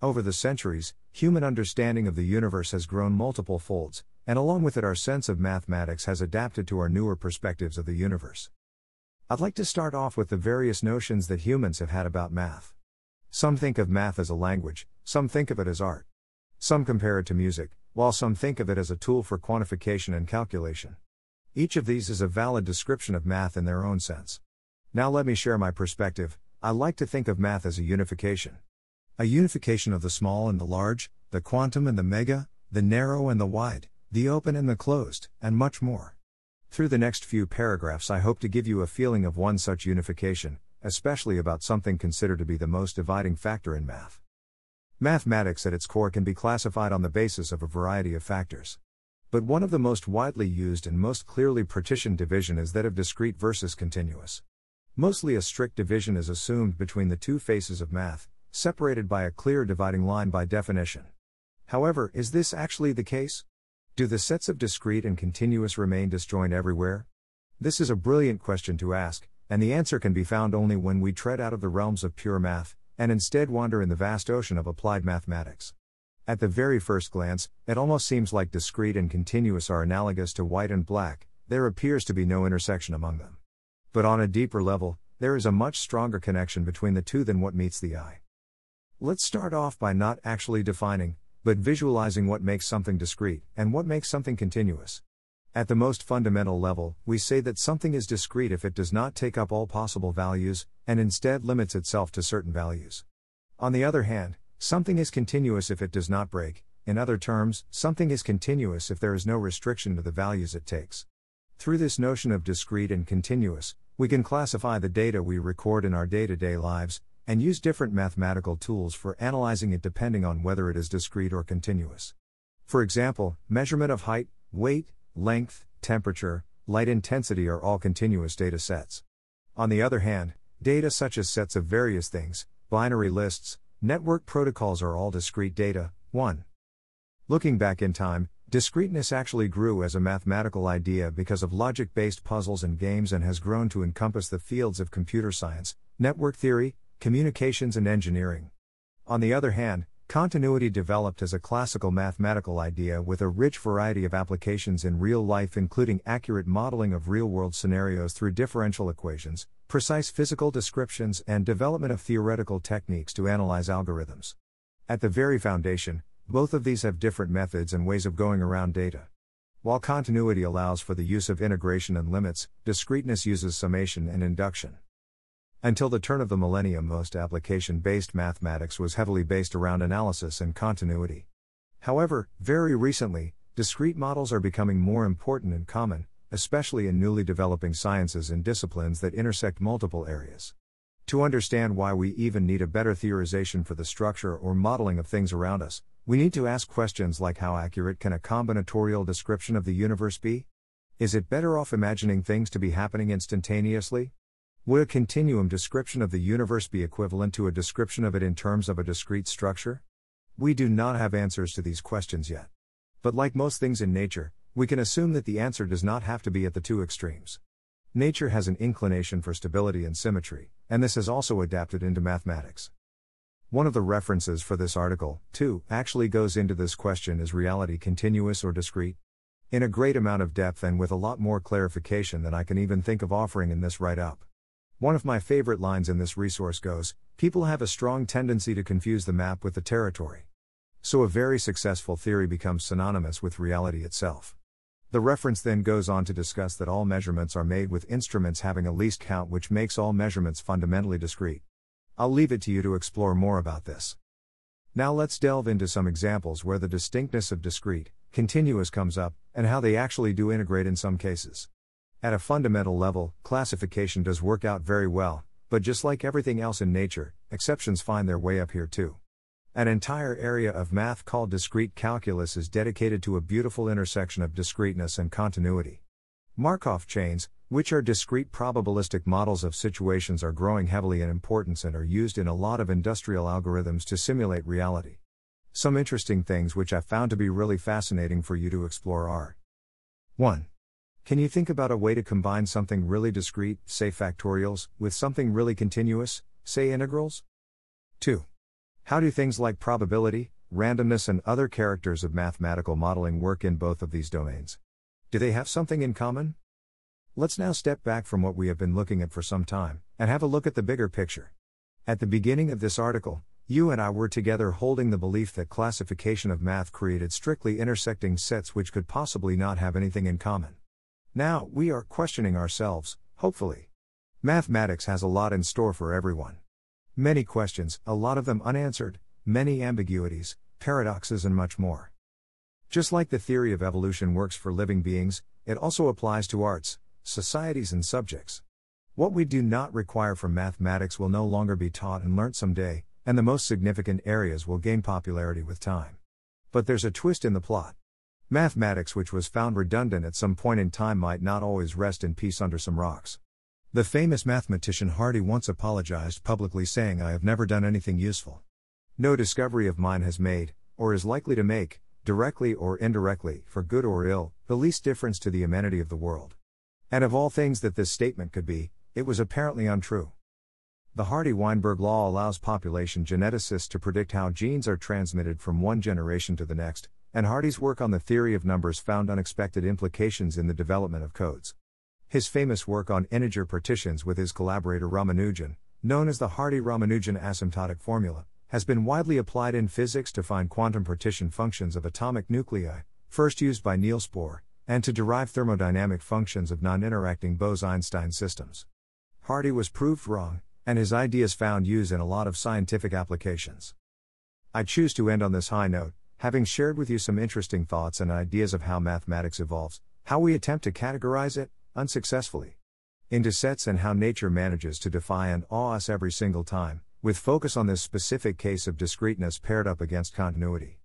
Over the centuries, human understanding of the universe has grown multiple folds, and along with it, our sense of mathematics has adapted to our newer perspectives of the universe. I'd like to start off with the various notions that humans have had about math. Some think of math as a language, some think of it as art. Some compare it to music, while some think of it as a tool for quantification and calculation. Each of these is a valid description of math in their own sense. Now let me share my perspective. I like to think of math as a unification. A unification of the small and the large, the quantum and the mega, the narrow and the wide, the open and the closed, and much more. Through the next few paragraphs, I hope to give you a feeling of one such unification, especially about something considered to be the most dividing factor in math. Mathematics at its core can be classified on the basis of a variety of factors. But one of the most widely used and most clearly partitioned division is that of discrete versus continuous. Mostly a strict division is assumed between the two faces of math, separated by a clear dividing line by definition. However, is this actually the case? Do the sets of discrete and continuous remain disjoint everywhere? This is a brilliant question to ask, and the answer can be found only when we tread out of the realms of pure math, and instead wander in the vast ocean of applied mathematics. At the very first glance, it almost seems like discrete and continuous are analogous to white and black, there appears to be no intersection among them. But on a deeper level, there is a much stronger connection between the two than what meets the eye. Let's start off by not actually defining, but visualizing what makes something discrete and what makes something continuous. At the most fundamental level, we say that something is discrete if it does not take up all possible values, and instead limits itself to certain values. On the other hand, something is continuous if it does not break, in other terms, something is continuous if there is no restriction to the values it takes. Through this notion of discrete and continuous, we can classify the data we record in our day to day lives, and use different mathematical tools for analyzing it depending on whether it is discrete or continuous. For example, measurement of height, weight, length, temperature, light intensity are all continuous data sets. On the other hand, data such as sets of various things, binary lists, network protocols are all discrete data. 1. Looking back in time, discreteness actually grew as a mathematical idea because of logic based puzzles and games and has grown to encompass the fields of computer science, network theory, communications, and engineering. On the other hand, continuity developed as a classical mathematical idea with a rich variety of applications in real life, including accurate modeling of real world scenarios through differential equations, precise physical descriptions, and development of theoretical techniques to analyze algorithms. At the very foundation, both of these have different methods and ways of going around data. While continuity allows for the use of integration and limits, discreteness uses summation and induction. Until the turn of the millennium, most application based mathematics was heavily based around analysis and continuity. However, very recently, discrete models are becoming more important and common, especially in newly developing sciences and disciplines that intersect multiple areas. To understand why we even need a better theorization for the structure or modeling of things around us, we need to ask questions like how accurate can a combinatorial description of the universe be? Is it better off imagining things to be happening instantaneously? Would a continuum description of the universe be equivalent to a description of it in terms of a discrete structure? We do not have answers to these questions yet. But like most things in nature, we can assume that the answer does not have to be at the two extremes. Nature has an inclination for stability and symmetry, and this has also adapted into mathematics. One of the references for this article, too, actually goes into this question is reality continuous or discrete? In a great amount of depth and with a lot more clarification than I can even think of offering in this write up. One of my favorite lines in this resource goes People have a strong tendency to confuse the map with the territory. So a very successful theory becomes synonymous with reality itself. The reference then goes on to discuss that all measurements are made with instruments having a least count, which makes all measurements fundamentally discrete. I'll leave it to you to explore more about this. Now let's delve into some examples where the distinctness of discrete, continuous comes up, and how they actually do integrate in some cases. At a fundamental level, classification does work out very well, but just like everything else in nature, exceptions find their way up here too. An entire area of math called discrete calculus is dedicated to a beautiful intersection of discreteness and continuity. Markov chains, which are discrete probabilistic models of situations, are growing heavily in importance and are used in a lot of industrial algorithms to simulate reality. Some interesting things which I found to be really fascinating for you to explore are 1. Can you think about a way to combine something really discrete, say factorials, with something really continuous, say integrals? 2. How do things like probability, randomness, and other characters of mathematical modeling work in both of these domains? Do they have something in common? Let's now step back from what we have been looking at for some time and have a look at the bigger picture. At the beginning of this article, you and I were together holding the belief that classification of math created strictly intersecting sets which could possibly not have anything in common. Now, we are questioning ourselves, hopefully. Mathematics has a lot in store for everyone. Many questions, a lot of them unanswered, many ambiguities, paradoxes, and much more. Just like the theory of evolution works for living beings, it also applies to arts, societies, and subjects. What we do not require from mathematics will no longer be taught and learnt someday, and the most significant areas will gain popularity with time. But there's a twist in the plot. Mathematics, which was found redundant at some point in time, might not always rest in peace under some rocks. The famous mathematician Hardy once apologized publicly, saying, I have never done anything useful. No discovery of mine has made, or is likely to make, directly or indirectly, for good or ill, the least difference to the amenity of the world. And of all things that this statement could be, it was apparently untrue. The Hardy Weinberg law allows population geneticists to predict how genes are transmitted from one generation to the next, and Hardy's work on the theory of numbers found unexpected implications in the development of codes. His famous work on integer partitions with his collaborator Ramanujan, known as the Hardy Ramanujan asymptotic formula, has been widely applied in physics to find quantum partition functions of atomic nuclei, first used by Niels Bohr, and to derive thermodynamic functions of non interacting Bose Einstein systems. Hardy was proved wrong, and his ideas found use in a lot of scientific applications. I choose to end on this high note, having shared with you some interesting thoughts and ideas of how mathematics evolves, how we attempt to categorize it, unsuccessfully, into sets and how nature manages to defy and awe us every single time, with focus on this specific case of discreteness paired up against continuity.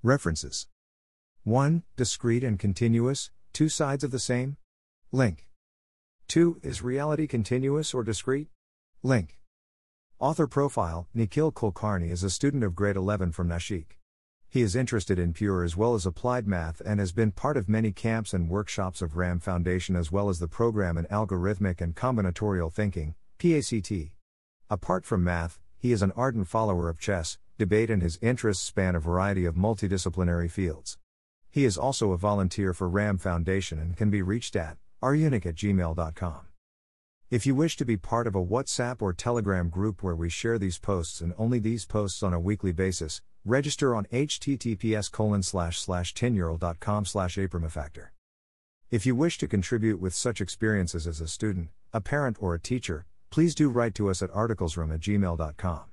References 1. Discrete and continuous, two sides of the same? Link. 2. Is reality continuous or discrete? Link. Author profile Nikhil Kulkarni is a student of grade 11 from Nashik. He is interested in pure as well as applied math and has been part of many camps and workshops of RAM Foundation as well as the program in Algorithmic and Combinatorial Thinking, PACT. Apart from math, he is an ardent follower of chess, debate, and his interests span a variety of multidisciplinary fields. He is also a volunteer for RAM Foundation and can be reached at runic at gmail.com. If you wish to be part of a WhatsApp or Telegram group where we share these posts and only these posts on a weekly basis, register on https colon slash slash slash slash If you wish to contribute with such experiences as a student, a parent, or a teacher, please do write to us at articlesroom at gmail.com.